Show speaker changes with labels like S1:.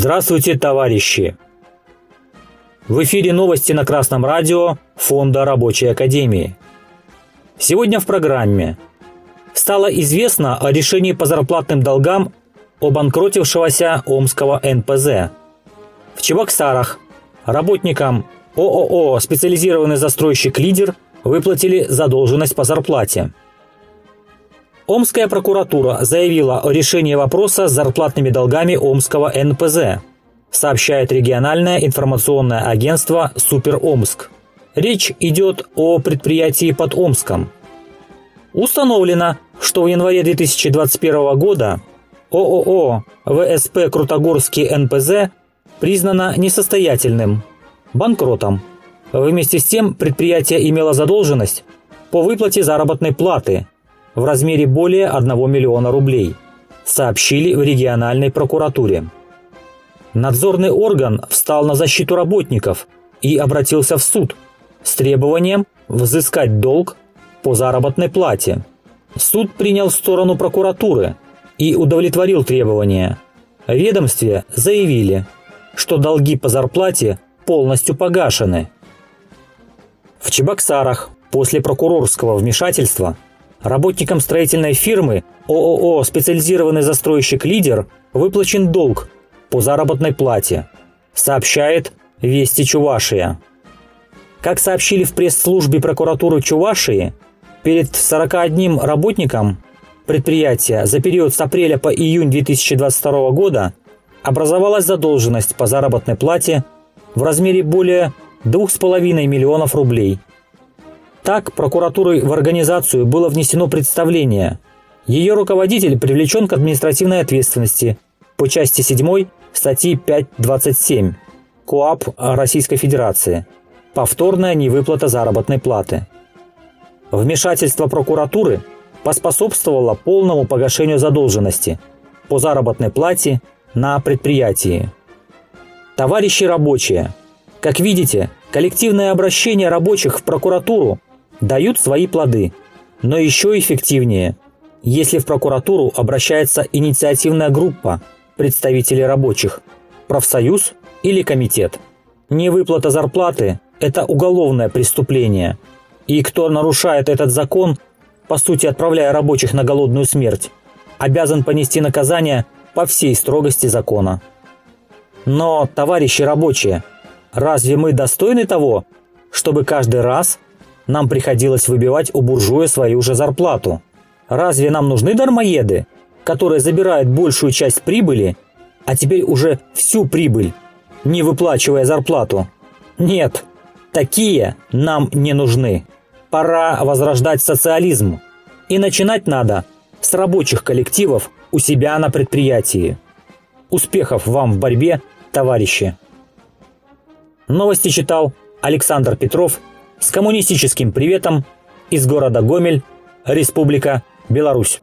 S1: Здравствуйте, товарищи! В эфире новости на Красном радио Фонда Рабочей Академии. Сегодня в программе стало известно о решении по зарплатным долгам обанкротившегося Омского НПЗ. В Чебоксарах работникам ООО «Специализированный застройщик «Лидер» выплатили задолженность по зарплате. Омская прокуратура заявила о решении вопроса с зарплатными долгами Омского НПЗ, сообщает региональное информационное агентство «Супер Омск». Речь идет о предприятии под Омском. Установлено, что в январе 2021 года ООО ВСП Крутогорский НПЗ признано несостоятельным, банкротом. Вместе с тем предприятие имело задолженность по выплате заработной платы – в размере более 1 миллиона рублей, сообщили в региональной прокуратуре. Надзорный орган встал на защиту работников и обратился в суд с требованием взыскать долг по заработной плате. Суд принял сторону прокуратуры и удовлетворил требования. Ведомстве заявили, что долги по зарплате полностью погашены. В Чебоксарах после прокурорского вмешательства – Работникам строительной фирмы ООО «Специализированный застройщик Лидер» выплачен долг по заработной плате, сообщает Вести Чувашия. Как сообщили в пресс-службе прокуратуры Чувашии, перед 41 работником предприятия за период с апреля по июнь 2022 года образовалась задолженность по заработной плате в размере более 2,5 миллионов рублей – так, прокуратурой в организацию было внесено представление. Ее руководитель привлечен к административной ответственности по части 7 статьи 5.27 КОАП Российской Федерации. Повторная невыплата заработной платы. Вмешательство прокуратуры поспособствовало полному погашению задолженности по заработной плате на предприятии. Товарищи рабочие, как видите, коллективное обращение рабочих в прокуратуру дают свои плоды. Но еще эффективнее, если в прокуратуру обращается инициативная группа представителей рабочих, профсоюз или комитет. Невыплата зарплаты – это уголовное преступление. И кто нарушает этот закон, по сути отправляя рабочих на голодную смерть, обязан понести наказание по всей строгости закона. Но, товарищи рабочие, разве мы достойны того, чтобы каждый раз нам приходилось выбивать у буржуя свою же зарплату. Разве нам нужны дармоеды, которые забирают большую часть прибыли, а теперь уже всю прибыль, не выплачивая зарплату? Нет, такие нам не нужны. Пора возрождать социализм. И начинать надо с рабочих коллективов у себя на предприятии. Успехов вам в борьбе, товарищи! Новости читал Александр Петров – с коммунистическим приветом из города Гомель, Республика Беларусь.